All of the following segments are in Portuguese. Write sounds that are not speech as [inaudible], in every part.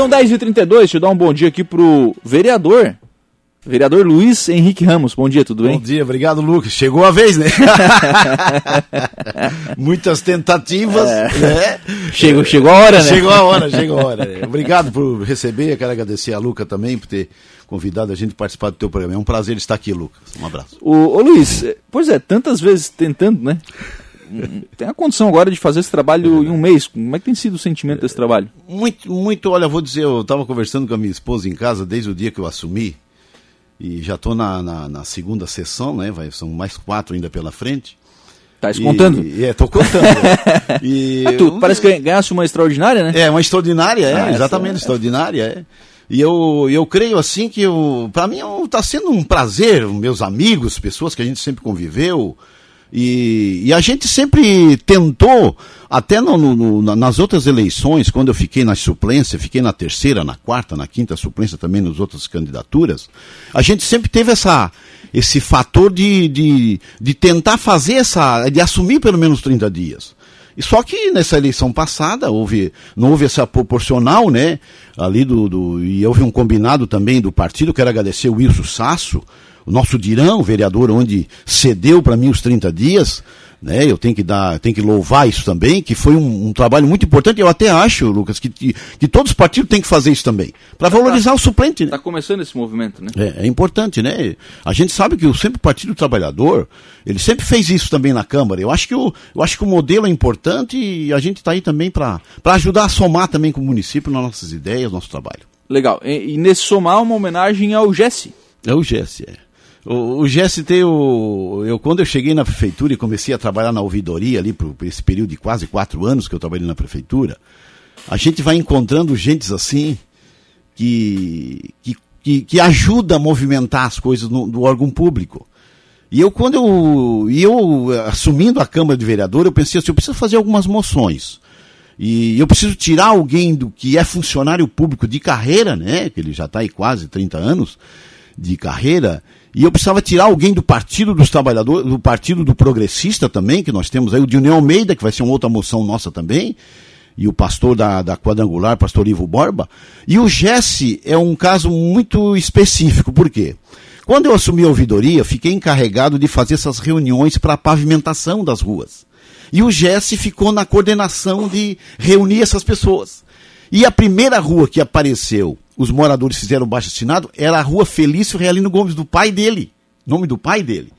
São 10h32, deixa eu dar um bom dia aqui pro vereador. Vereador Luiz Henrique Ramos, bom dia, tudo bem? Bom dia, obrigado, Lucas. Chegou a vez, né? [laughs] Muitas tentativas, é. né? Chegou, chegou a hora, né? Chegou a hora, chegou a hora. Obrigado por receber, quero agradecer a Luca também por ter convidado a gente a participar do teu programa. É um prazer estar aqui, Lucas. Um abraço. Ô, ô Luiz, pois é, tantas vezes tentando, né? Tem a condição agora de fazer esse trabalho em um mês. Como é que tem sido o sentimento desse trabalho? Muito, muito. Olha, vou dizer, eu estava conversando com a minha esposa em casa desde o dia que eu assumi. E já estou na, na, na, segunda sessão, né? Vai, são mais quatro ainda pela frente. Tá contando? E, é, tô contando. [laughs] e, ah, tu, parece que ganhasse uma extraordinária, né? É, uma extraordinária, é, ah, exatamente, é. extraordinária, é. E eu, eu creio assim que para mim está sendo um prazer, meus amigos, pessoas que a gente sempre conviveu, e, e a gente sempre tentou, até no, no, nas outras eleições, quando eu fiquei na suplência, fiquei na terceira, na quarta, na quinta suplência também nas outras candidaturas, a gente sempre teve essa, esse fator de, de, de tentar fazer essa, de assumir pelo menos 30 dias. E só que nessa eleição passada houve, não houve essa proporcional, né? Ali do, do, e houve um combinado também do partido, quero agradecer o Wilson Sasso, o nosso Dirão, vereador, onde cedeu para mim os 30 dias, né? Eu tenho que dar, tenho que louvar isso também, que foi um, um trabalho muito importante. Eu até acho, Lucas, que, que, que, todos os partidos têm que fazer isso também, para valorizar tá, o suplente. Está né? começando esse movimento, né? É, é, importante, né? A gente sabe que o sempre o Partido Trabalhador, ele sempre fez isso também na Câmara. Eu acho que o, eu acho que o modelo é importante e a gente está aí também para ajudar a somar também com o município nas nossas ideias, nosso trabalho. Legal. E, e nesse somar uma homenagem ao Jesse. É o Jesse, é. O, o GST, o, eu, quando eu cheguei na prefeitura e comecei a trabalhar na ouvidoria ali, por, por, esse período de quase quatro anos que eu trabalhei na prefeitura, a gente vai encontrando gentes assim que, que, que, que ajuda a movimentar as coisas no, do órgão público. E eu, quando eu, e eu, assumindo a Câmara de Vereador, eu pensei assim, eu preciso fazer algumas moções. E eu preciso tirar alguém do que é funcionário público de carreira, né, que ele já está aí quase 30 anos de carreira, e eu precisava tirar alguém do Partido dos Trabalhadores, do Partido do Progressista também, que nós temos aí, o Dionel Almeida, que vai ser uma outra moção nossa também, e o pastor da, da Quadrangular, pastor Ivo Borba. E o Jesse é um caso muito específico, por quê? Quando eu assumi a ouvidoria, fiquei encarregado de fazer essas reuniões para a pavimentação das ruas. E o Jesse ficou na coordenação de reunir essas pessoas. E a primeira rua que apareceu os moradores fizeram baixo assinado, era a rua Felício Realino Gomes, do pai dele. Nome do pai dele.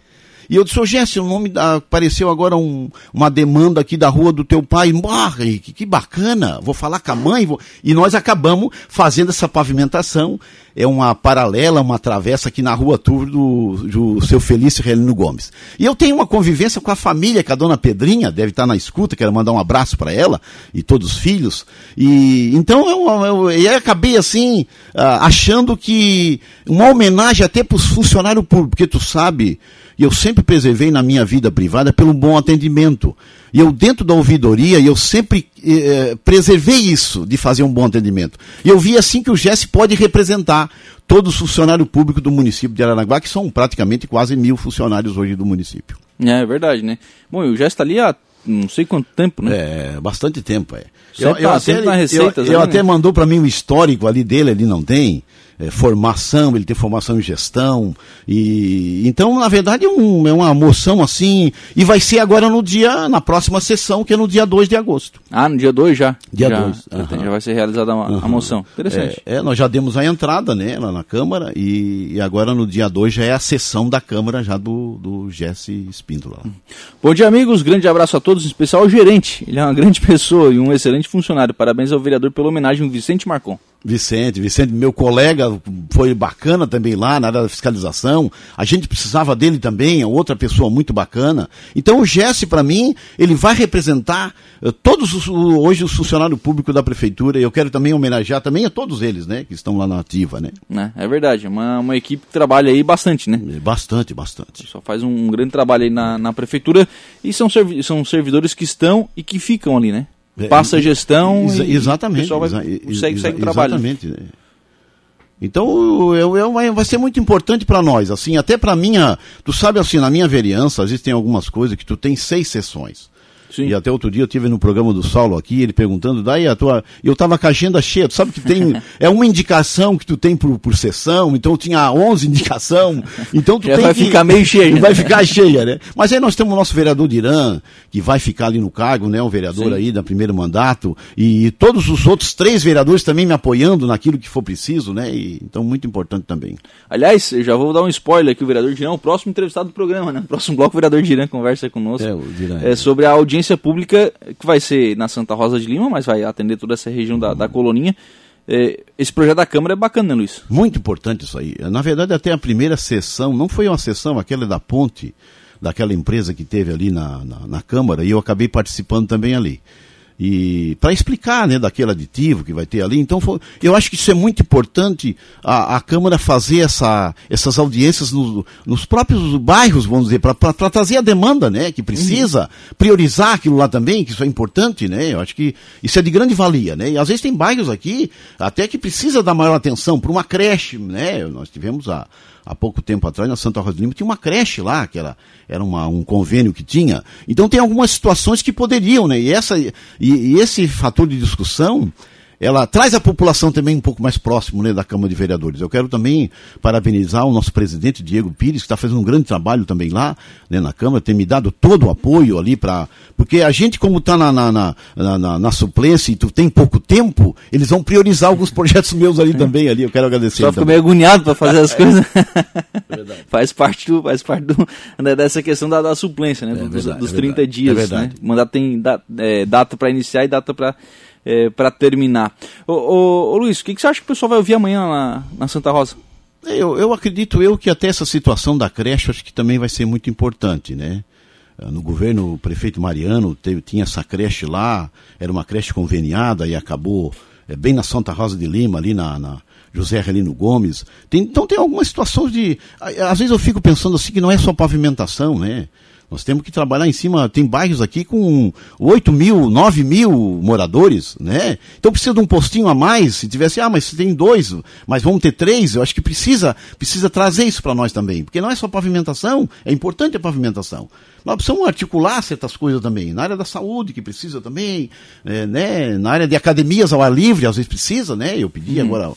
E eu disse, ô o nome apareceu agora um, uma demanda aqui da rua do teu pai. Morre, que, que bacana, vou falar com a mãe. Vou... E nós acabamos fazendo essa pavimentação. É uma paralela, uma travessa aqui na rua Tur do, do seu Felício Relino Gomes. E eu tenho uma convivência com a família, com a dona Pedrinha, deve estar na escuta, quero mandar um abraço para ela e todos os filhos. E então eu, eu, eu acabei assim, uh, achando que uma homenagem até para os funcionários públicos, porque tu sabe eu sempre preservei na minha vida privada pelo bom atendimento. E eu, dentro da ouvidoria, eu sempre eh, preservei isso, de fazer um bom atendimento. E eu vi assim que o GES pode representar todo o funcionário público do município de Aranaguá, que são praticamente quase mil funcionários hoje do município. É, é verdade, né? Bom, e o GES está ali há não sei quanto tempo, né? É, bastante tempo, é. Eu, eu, tá, até, na receitas, eu, eu até mandou para mim o histórico ali dele, ele não tem é, formação, ele tem formação em gestão. E então, na verdade, é, um, é uma moção assim. E vai ser agora no dia, na próxima sessão, que é no dia 2 de agosto. Ah, no dia 2 já? Dia 2. Já, já, vai ser realizada a, uhum. a moção. Interessante. É, é, nós já demos a entrada, né, lá na Câmara, e, e agora no dia 2 já é a sessão da Câmara já do, do Jesse Espíndola. Bom dia, amigos. Grande abraço a todos, em especial ao gerente. Ele é uma [laughs] grande pessoa e um excelente funcionário. Parabéns ao vereador pela homenagem, Vicente Marcon. Vicente, Vicente, meu colega, foi bacana também lá na área da fiscalização. A gente precisava dele também, é outra pessoa muito bacana. Então o Jesse, para mim, ele vai representar uh, todos os, hoje os funcionários públicos da prefeitura. E eu quero também homenagear também a todos eles, né, que estão lá na ativa, né? É, é verdade, é uma, uma equipe que trabalha aí bastante, né? É, bastante, bastante. Só faz um grande trabalho aí na, na prefeitura e são, servi são servidores que estão e que ficam ali, né? É, passa a gestão exa e exatamente, o pessoal vai, exa segue, segue o trabalho. Exatamente. Então eu, eu, vai ser muito importante para nós, assim, até para minha, tu sabe assim, na minha vereança, existem algumas coisas que tu tem seis sessões. Sim. E até outro dia eu tive no programa do Saulo aqui, ele perguntando, daí a tua. Eu tava com a agenda cheia, tu sabe que tem. é uma indicação que tu tem por, por sessão, então tinha 11 indicação. Então tu Já tem vai que... ficar meio cheia. Vai ficar cheia, né? Mas aí nós temos o nosso vereador de Irã, que vai ficar ali no cargo, né? Um vereador Sim. aí da primeiro mandato. E todos os outros três vereadores também me apoiando naquilo que for preciso, né? E, então, muito importante também. Aliás, eu já vou dar um spoiler aqui, o vereador Dirã, o próximo entrevistado do programa, né? O próximo bloco, o vereador Dirã conversa conosco. É, o Dirã, é, sobre a audiência pública que vai ser na Santa Rosa de Lima, mas vai atender toda essa região da, da coloninha. É, esse projeto da Câmara é bacana, né, Luiz? Muito importante isso aí. Na verdade, até a primeira sessão, não foi uma sessão, aquela da ponte, daquela empresa que teve ali na, na, na Câmara, e eu acabei participando também ali e para explicar né, daquele aditivo que vai ter ali. Então, foi, eu acho que isso é muito importante a, a Câmara fazer essa, essas audiências no, nos próprios bairros, vamos dizer, para trazer a demanda né, que precisa, uhum. priorizar aquilo lá também, que isso é importante, né? Eu acho que isso é de grande valia, né? E às vezes tem bairros aqui até que precisa dar maior atenção para uma creche, né? Nós tivemos a há pouco tempo atrás, na Santa Rosa de Lima, tinha uma creche lá, que era, era uma, um convênio que tinha. Então tem algumas situações que poderiam, né? E, essa, e, e esse fator de discussão ela traz a população também um pouco mais próximo né, da Câmara de Vereadores. Eu quero também parabenizar o nosso presidente Diego Pires, que está fazendo um grande trabalho também lá né, na Câmara, tem me dado todo o apoio ali para. Porque a gente, como está na, na, na, na, na suplência e tu tem pouco tempo, eles vão priorizar alguns projetos meus ali também. ali. Eu quero agradecer. Só fica meio agoniado para fazer as [laughs] coisas. [laughs] faz parte, do, faz parte do, né, dessa questão da, da suplência, né? É verdade, dos, dos é 30 dias. É verdade. Né? O mandato tem da, é, data para iniciar e data para é, para terminar. Ô, ô, ô, Luiz, o que, que você acha que o pessoal vai ouvir amanhã na, na Santa Rosa? Eu, eu acredito eu que até essa situação da creche acho que também vai ser muito importante, né? Ah, no governo, o prefeito Mariano teve, tinha essa creche lá, era uma creche conveniada e acabou é, bem na Santa Rosa de Lima, ali na, na José Relino Gomes. Tem, então tem algumas situações de. Às vezes eu fico pensando assim que não é só pavimentação, né? Nós temos que trabalhar em cima, tem bairros aqui com 8 mil, 9 mil moradores, né? Então precisa de um postinho a mais, se tivesse, ah, mas se tem dois, mas vamos ter três, eu acho que precisa, precisa trazer isso para nós também, porque não é só pavimentação, é importante a pavimentação. Nós precisamos articular certas coisas também, na área da saúde, que precisa também, é, né? Na área de academias ao ar livre, às vezes precisa, né? Eu pedi hum. agora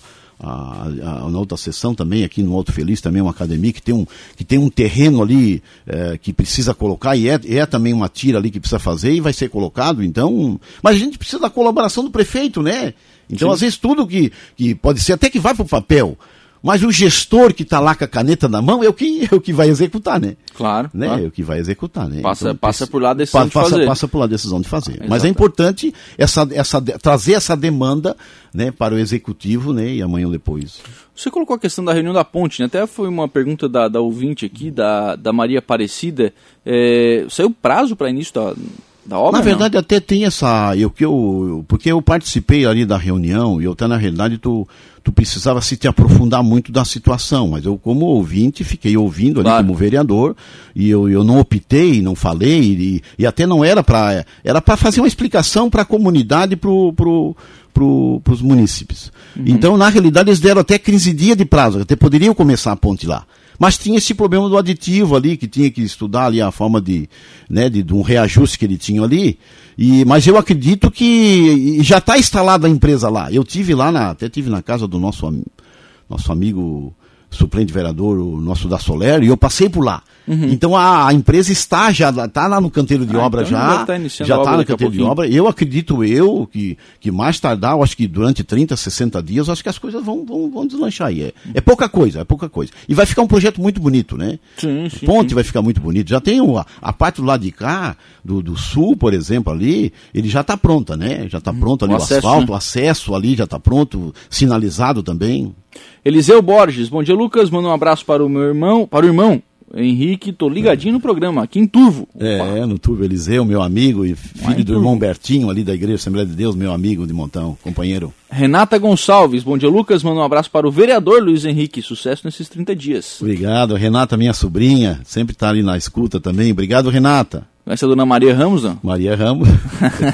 a, a, na outra sessão também, aqui no Alto Feliz, também uma academia que tem um, que tem um terreno ali é, que precisa colocar, e é, é também uma tira ali que precisa fazer e vai ser colocado, então. Mas a gente precisa da colaboração do prefeito, né? Então, Sim. às vezes, tudo que, que pode ser, até que vai para o papel, mas o gestor que está lá com a caneta na mão é o que, é o que vai executar, né? Claro. Né? Claro. É o que vai executar, né? Passa, então, passa por lá a decisão passa, de fazer. Passa por lá a decisão de fazer. Ah, mas é importante essa, essa, trazer essa demanda né, para o executivo, né? E amanhã ou depois. Você colocou a questão da reunião da ponte, né? Até foi uma pergunta da, da ouvinte aqui, da, da Maria Aparecida. É, saiu prazo para início da da obra? Na verdade, não? até tem essa. Eu, que eu, porque eu participei ali da reunião e eu até na realidade tu, tu precisava se te aprofundar muito da situação, mas eu, como ouvinte, fiquei ouvindo ali claro. como vereador e eu, eu não optei, não falei e, e até não era para. Era para fazer uma explicação para a comunidade, para pro, pro, os munícipes. Uhum. Então, na realidade, eles deram até 15 dias de prazo, até poderiam começar a ponte lá. Mas tinha esse problema do aditivo ali, que tinha que estudar ali a forma de, né, de, de um reajuste que ele tinha ali. E, mas eu acredito que já está instalada a empresa lá. Eu tive lá, na, até tive na casa do nosso, nosso amigo suplente vereador, o nosso da Soler, e eu passei por lá. Uhum. Então a, a, empresa está já está lá no canteiro de ah, obra então já, tá já está no canteiro de obra. Eu acredito eu que, que mais tardar, eu acho que durante 30, 60 dias, acho que as coisas vão, vão, vão deslanchar aí. É, é pouca coisa, é pouca coisa. E vai ficar um projeto muito bonito, né? Sim, sim, Ponte sim. vai ficar muito bonito. Já tem a, a parte do lado de cá, do, do sul, por exemplo, ali, ele já está pronta, né? Já está hum, pronto ali o, o acesso, asfalto, né? o acesso ali já está pronto, sinalizado também. Eliseu Borges, bom dia Lucas, manda um abraço para o meu irmão, para o irmão Henrique, tô ligadinho no programa, aqui em Turvo. É, no Turvo Eliseu, meu amigo e filho do irmão Bertinho ali da Igreja Assembleia de Deus, meu amigo de montão, companheiro. Renata Gonçalves, bom dia Lucas, manda um abraço para o vereador Luiz Henrique, sucesso nesses 30 dias. Obrigado, Renata, minha sobrinha, sempre está ali na escuta também, obrigado Renata. Essa é a dona Maria Ramos, não? Maria Ramos.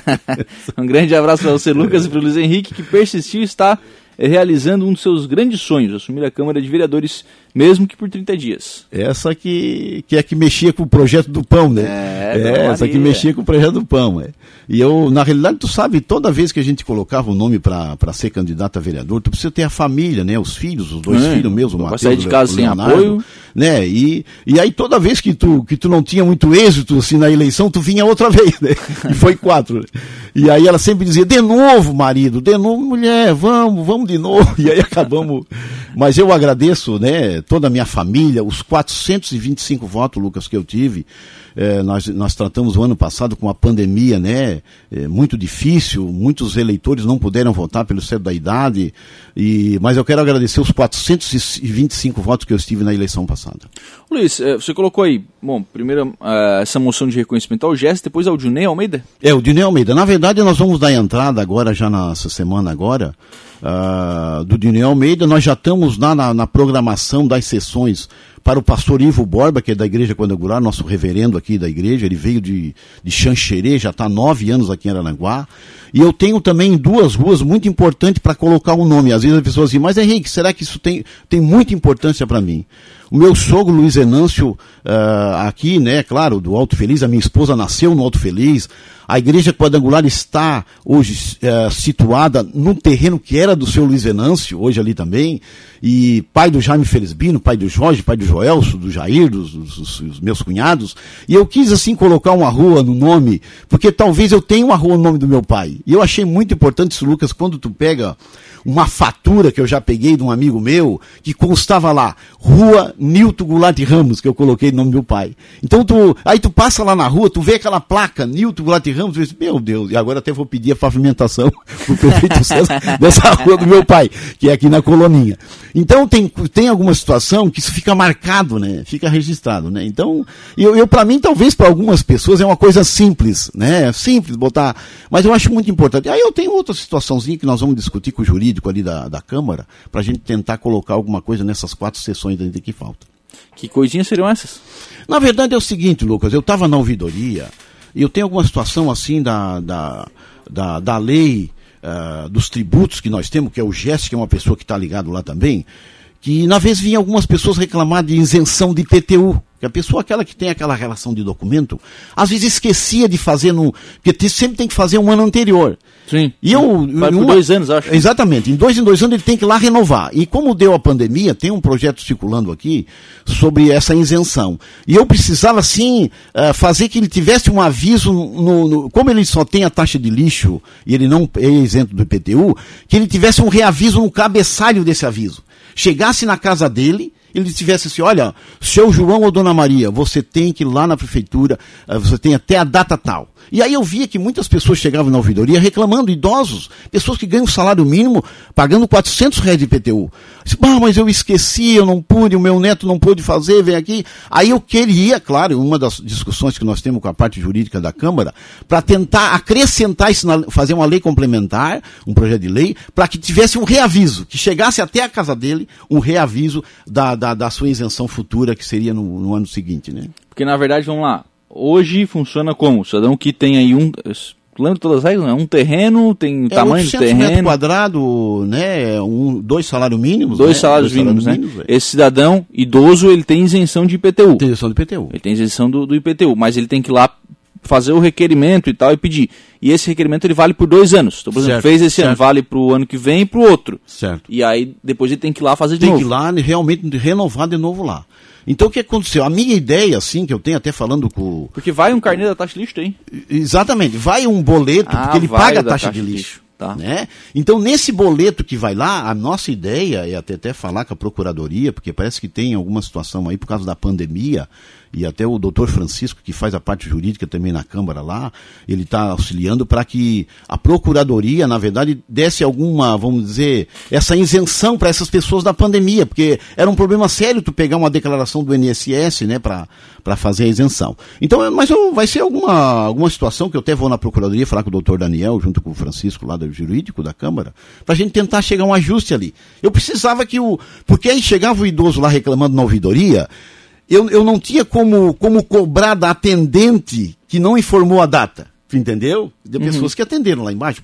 [laughs] um grande abraço para você, Lucas, e para o Luiz Henrique, que persistiu e está realizando um dos seus grandes sonhos, assumir a Câmara de Vereadores mesmo que por 30 dias. Essa que, que é que mexia com o projeto do pão, né? É, é essa que mexia com o projeto do pão. É. E eu, na realidade, tu sabe, toda vez que a gente colocava o um nome para ser candidato a vereador, tu precisa ter a família, né? Os filhos, os dois é, filhos mesmo, o Matheus, sair de casa sem apoio. Né? E, e aí toda vez que tu, que tu não tinha muito êxito assim, na eleição, tu vinha outra [laughs] vez, né? E foi quatro. Né? E aí ela sempre dizia, de novo, marido, de novo, mulher, vamos, vamos de novo. [laughs] E aí acabamos. Mas eu agradeço, né, toda a minha família, os 425 votos, Lucas, que eu tive. É, nós, nós tratamos o ano passado com a pandemia, né? É, muito difícil, muitos eleitores não puderam votar pelo cedo da idade, e, mas eu quero agradecer os 425 votos que eu estive na eleição passada. Luiz, é, você colocou aí, bom, primeiro é, essa moção de reconhecimento ao GES, depois ao Dinei Almeida? É, o Dinei Almeida. Na verdade, nós vamos dar entrada agora, já nessa semana agora, uh, do Dinei Almeida, nós já estamos lá na, na programação das sessões para o pastor Ivo Borba, que é da Igreja Quadrangular, nosso reverendo aqui da igreja, ele veio de, de Xanxerê, já está nove anos aqui em Aranguá. E eu tenho também duas ruas muito importantes para colocar o um nome. Às vezes as pessoas dizem, mas Henrique, será que isso tem, tem muita importância para mim? O meu sogro Luiz Enâncio, uh, aqui, né, claro, do Alto Feliz, a minha esposa nasceu no Alto Feliz. A igreja quadrangular está hoje uh, situada num terreno que era do seu Luiz Enâncio, hoje ali também. E pai do Jaime Felizbino, pai do Jorge, pai do Joelso, do Jair, dos, dos, dos, meus cunhados. E eu quis assim colocar uma rua no nome, porque talvez eu tenha uma rua no nome do meu pai. E eu achei muito importante isso, Lucas, quando tu pega uma fatura que eu já peguei de um amigo meu, que constava lá, Rua Nilton Goulart Ramos, que eu coloquei no nome do meu pai. Então tu, aí tu passa lá na rua, tu vê aquela placa, Nilton Goulart Ramos, tu diz, meu Deus, e agora até vou pedir a pavimentação [laughs] pro prefeito César [laughs] dessa rua do meu pai, que é aqui na Coloninha. Então tem, tem alguma situação que isso fica marcado, né? Fica registrado, né? Então, eu, eu para mim, talvez para algumas pessoas é uma coisa simples, né? Simples botar, mas eu acho muito importante. Aí eu tenho outra situaçãozinha que nós vamos discutir com o jurídico ali da, da Câmara, para a gente tentar colocar alguma coisa nessas quatro sessões ainda que falta. Que coisinhas seriam essas? Na verdade é o seguinte, Lucas, eu estava na ouvidoria e eu tenho alguma situação assim da, da, da, da lei uh, dos tributos que nós temos, que é o GES, que é uma pessoa que está ligado lá também, que na vez vinha algumas pessoas reclamar de isenção de PTU. Que a pessoa, aquela que tem aquela relação de documento, às vezes esquecia de fazer no. Porque sempre tem que fazer um ano anterior. Sim. E eu. Vai por dois anos, acho. Exatamente. Em dois em dois anos ele tem que ir lá renovar. E como deu a pandemia, tem um projeto circulando aqui sobre essa isenção. E eu precisava, sim, uh, fazer que ele tivesse um aviso no, no, Como ele só tem a taxa de lixo e ele não é isento do IPTU, que ele tivesse um reaviso no cabeçalho desse aviso. Chegasse na casa dele ele tivesse assim, olha, seu João ou Dona Maria, você tem que ir lá na prefeitura, eh, você tem até a data tal. E aí eu via que muitas pessoas chegavam na ouvidoria reclamando, idosos, pessoas que ganham salário mínimo, pagando 400 reais de IPTU. Ah, mas eu esqueci, eu não pude, o meu neto não pôde fazer, vem aqui. Aí eu queria, claro, uma das discussões que nós temos com a parte jurídica da Câmara, para tentar acrescentar isso, na, fazer uma lei complementar, um projeto de lei, para que tivesse um reaviso, que chegasse até a casa dele um reaviso da, da, da sua isenção futura, que seria no, no ano seguinte, né? Porque na verdade, vamos lá, hoje funciona como? O cidadão que tem aí um. Lembra todas as regras? Né? Um terreno, tem é, tamanho do terreno. metro quadrado, né? Um, dois salários mínimos. Dois né? salários dois mínimos, salários né? Mínimos, Esse cidadão idoso, ele tem isenção de IPTU. Tem isenção do IPTU. Ele tem isenção do, do IPTU, mas ele tem que ir lá fazer o requerimento e tal e pedir. E esse requerimento ele vale por dois anos. Então, por exemplo, certo, fez esse certo. ano, vale para o ano que vem e para o outro. Certo. E aí depois ele tem que ir lá fazer de tem novo. Tem que ir lá realmente renovar de novo lá. Então o que aconteceu? A minha ideia, assim, que eu tenho até falando com. Porque vai um carnê da taxa de lixo, tem? Exatamente, vai um boleto, ah, porque ele paga a taxa, taxa de lixo. lixo. Tá. Né? Então, nesse boleto que vai lá, a nossa ideia é até, até falar com a Procuradoria, porque parece que tem alguma situação aí por causa da pandemia, e até o doutor Francisco, que faz a parte jurídica também na Câmara lá, ele está auxiliando para que a Procuradoria, na verdade, desse alguma, vamos dizer, essa isenção para essas pessoas da pandemia, porque era um problema sério tu pegar uma declaração do INSS, né, para fazer a isenção. Então, mas eu, vai ser alguma, alguma situação que eu até vou na Procuradoria falar com o doutor Daniel, junto com o Francisco lá do jurídico da Câmara, para a gente tentar chegar a um ajuste ali. Eu precisava que o. Porque aí chegava o idoso lá reclamando na ouvidoria, eu, eu não tinha como, como cobrar da atendente que não informou a data. Entendeu? De uhum. pessoas que atenderam lá embaixo.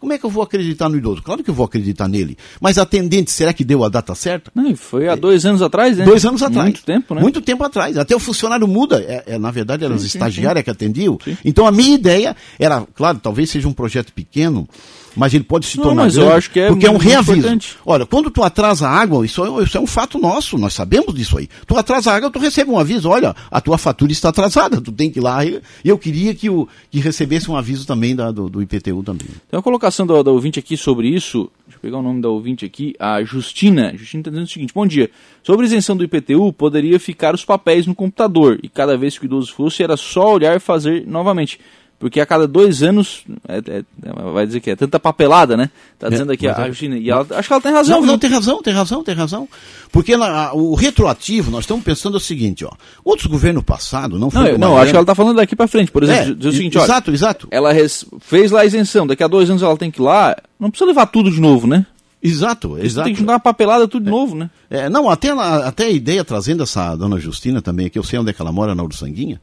Como é que eu vou acreditar no idoso? Claro que eu vou acreditar nele. Mas atendente, será que deu a data certa? Não, foi há dois anos atrás, né? Dois anos atrás. Muito tempo, né? Muito tempo atrás. Até o funcionário muda. É, é na verdade, eram as estagiárias que atendiam. Sim. Então a minha ideia era, claro, talvez seja um projeto pequeno, mas ele pode se não, tornar mas grande, eu acho que é porque é um reaviso. Importante. Olha, quando tu atrasa a água, isso, é, isso é um fato nosso, nós sabemos disso aí. Tu atrasa a água, tu recebe um aviso, olha, a tua fatura está atrasada, tu tem que ir lá. E eu queria que, o, que recebesse um aviso também da, do, do IPTU também. Tem uma colocação da, da ouvinte aqui sobre isso, deixa eu pegar o nome da ouvinte aqui, a Justina. Justina está dizendo o seguinte, bom dia, sobre isenção do IPTU, poderia ficar os papéis no computador, e cada vez que o idoso fosse, era só olhar e fazer novamente porque a cada dois anos, é, é, é, vai dizer que é tanta papelada, né? Tá é, dizendo aqui a Argentina. E ela, acho que ela tem razão. Não, não, tem razão, tem razão, tem razão. Porque na, o retroativo, nós estamos pensando o seguinte, ó. Outros governos passados não foi. Não, não acho que ela está falando daqui para frente. Por exemplo, é, diz o seguinte, ó. Exato, exato. Ela res, fez lá a isenção, daqui a dois anos ela tem que ir lá. Não precisa levar tudo de novo, né? Exato, exato. Tem que juntar uma papelada tudo de é, novo, né? É, não, até, até a ideia trazendo essa dona Justina também, que eu sei onde é que ela mora, na Ursanguinha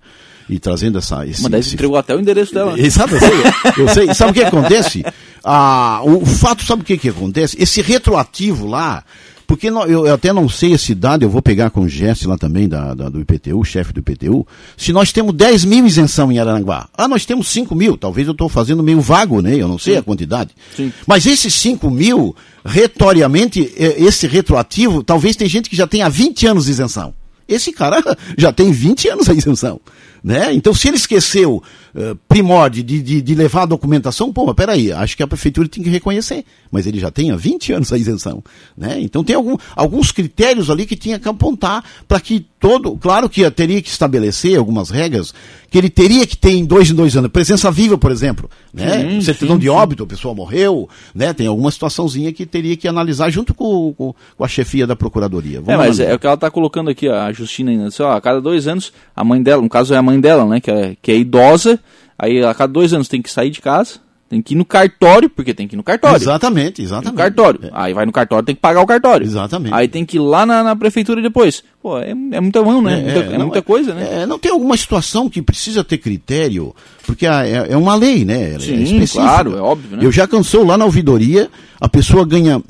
e trazendo essa. Esse, Mas daí esse... entregou até o endereço dela. Exato, eu sei. eu sei. [laughs] Sabe o que acontece? Ah, o fato, sabe o que, que acontece? Esse retroativo lá, porque não, eu, eu, até não sei a cidade, eu vou pegar com o Jesse lá também, da, da do IPTU, chefe do IPTU, se nós temos 10 mil isenção em Aranguá. Ah, nós temos 5 mil, talvez eu estou fazendo meio vago, né? Eu não sei Sim. a quantidade. Sim. Mas esses 5 mil, retoriamente, esse retroativo, talvez tem gente que já tenha 20 anos de isenção. Esse cara [laughs] já tem 20 anos a isenção. Né? Então, se ele esqueceu uh, primórdio de, de, de, levar a documentação, pô, mas peraí, acho que a prefeitura tem que reconhecer. Mas ele já tem há 20 anos a isenção. Né? Então, tem algum, alguns critérios ali que tinha que apontar para que todo. Claro que teria que estabelecer algumas regras que ele teria que ter em dois em dois anos. Presença viva, por exemplo. Né? Sim, Certidão sim, de óbito, a pessoa morreu. Né? Tem alguma situaçãozinha que teria que analisar junto com, com, com a chefia da procuradoria. Vamos é, mas analisar. é o que ela está colocando aqui, a Justina ainda. Assim, ó, a cada dois anos, a mãe dela, no caso é a mãe dela, né? Que é, que é idosa, aí a cada dois anos tem que sair de casa tem que ir no cartório, porque tem que ir no cartório. Exatamente, exatamente. No cartório. É. Aí vai no cartório, tem que pagar o cartório. Exatamente. Aí tem que ir lá na, na prefeitura depois. Pô, é, é muita mão, né? É, muita, é, é muita coisa, né? É, não tem alguma situação que precisa ter critério, porque é, é uma lei, né? Sim, claro, é óbvio, né? Eu já cansou lá na ouvidoria, a pessoa ganha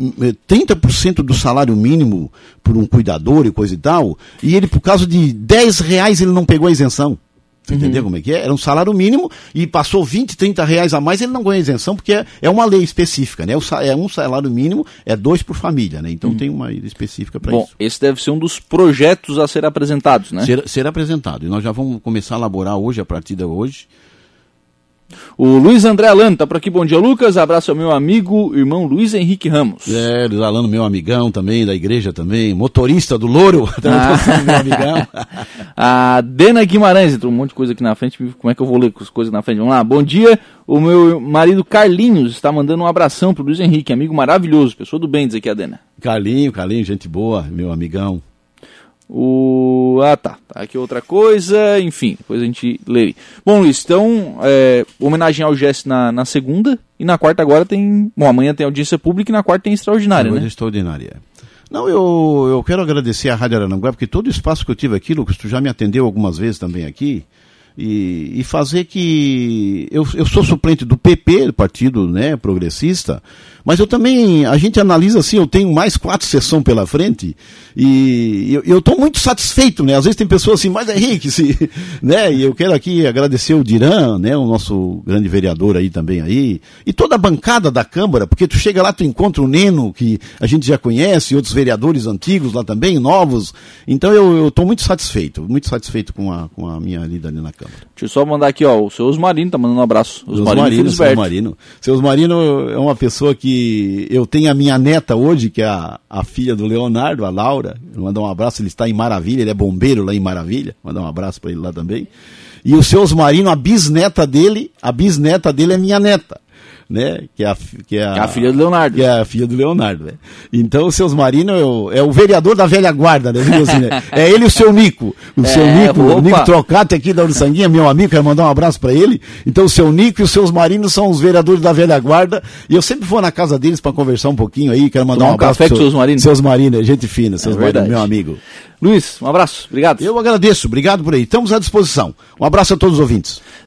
30% do salário mínimo por um cuidador e coisa e tal, e ele, por causa de 10 reais, ele não pegou a isenção. Você uhum. entendeu como é que é? Era um salário mínimo e passou 20, 30 reais a mais, ele não ganha isenção, porque é, é uma lei específica, né? É um salário mínimo, é dois por família, né? Então uhum. tem uma lei específica para isso. Bom, esse deve ser um dos projetos a ser apresentados, né? Ser, ser apresentado. E nós já vamos começar a elaborar hoje, a partir de hoje, o Luiz André Alano está por aqui. Bom dia, Lucas. Abraço ao meu amigo, irmão Luiz Henrique Ramos. É, Luiz Alano, meu amigão também, da igreja também. Motorista do Louro, [laughs] ah. meu amigão. a Dena Guimarães, entrou um monte de coisa aqui na frente. Como é que eu vou ler as coisas na frente? Vamos lá. Bom dia. O meu marido Carlinhos está mandando um abração pro Luiz Henrique, amigo maravilhoso, pessoa do bem, diz aqui a Dena. Carlinho, Carlinho, gente boa, meu amigão. O... Ah, tá. tá. Aqui outra coisa, enfim, depois a gente lê. Bom, Luiz, então, é, homenagem ao Jesse na, na segunda e na quarta agora tem. Bom, amanhã tem audiência pública e na quarta tem extraordinária, né? Extraordinária. Não, eu, eu quero agradecer à Rádio Arananguá, porque todo o espaço que eu tive aqui, Lucas, tu já me atendeu algumas vezes também aqui e, e fazer que eu, eu sou suplente do PP, Partido né, Progressista, mas eu também, a gente analisa assim, eu tenho mais quatro sessões pela frente e eu estou muito satisfeito, né? Às vezes tem pessoas assim, mas Henrique, se, [laughs] né? E eu quero aqui agradecer o Diran, né? O nosso grande vereador aí também aí, e toda a bancada da Câmara, porque tu chega lá, tu encontra o Neno, que a gente já conhece, e outros vereadores antigos lá também, novos. Então eu estou muito satisfeito, muito satisfeito com a, com a minha lida ali na Câmara. Deixa eu só mandar aqui, ó, o seu Osmarino tá mandando um abraço. Osmarino, seu Osmarino. Seu Osmarino é uma pessoa que eu tenho a minha neta hoje, que é a, a filha do Leonardo, a Laura. Mandar um abraço, ele está em Maravilha, ele é bombeiro lá em Maravilha. Mandar um abraço para ele lá também. E o seu Osmarino, a bisneta dele, a bisneta dele é minha neta né? Que é a, que é a, é a filha do Leonardo. Que é a filha do Leonardo, né? Então o seu Marino é o, é o vereador da velha guarda, né? Assim, né? [laughs] É ele e o seu Nico. O é, seu Nico, opa. o Nico Trocate aqui da Uruçanguinha, meu amigo, quero mandar um abraço para ele. Então o seu Nico e os seus marinos são os vereadores da velha guarda. E eu sempre vou na casa deles para conversar um pouquinho aí, quero mandar um abraço para seus marinos. Seus marinos, gente fina, seus é marinos, meu amigo. Luiz, um abraço, obrigado. Eu agradeço, obrigado por aí. Estamos à disposição. Um abraço a todos os ouvintes.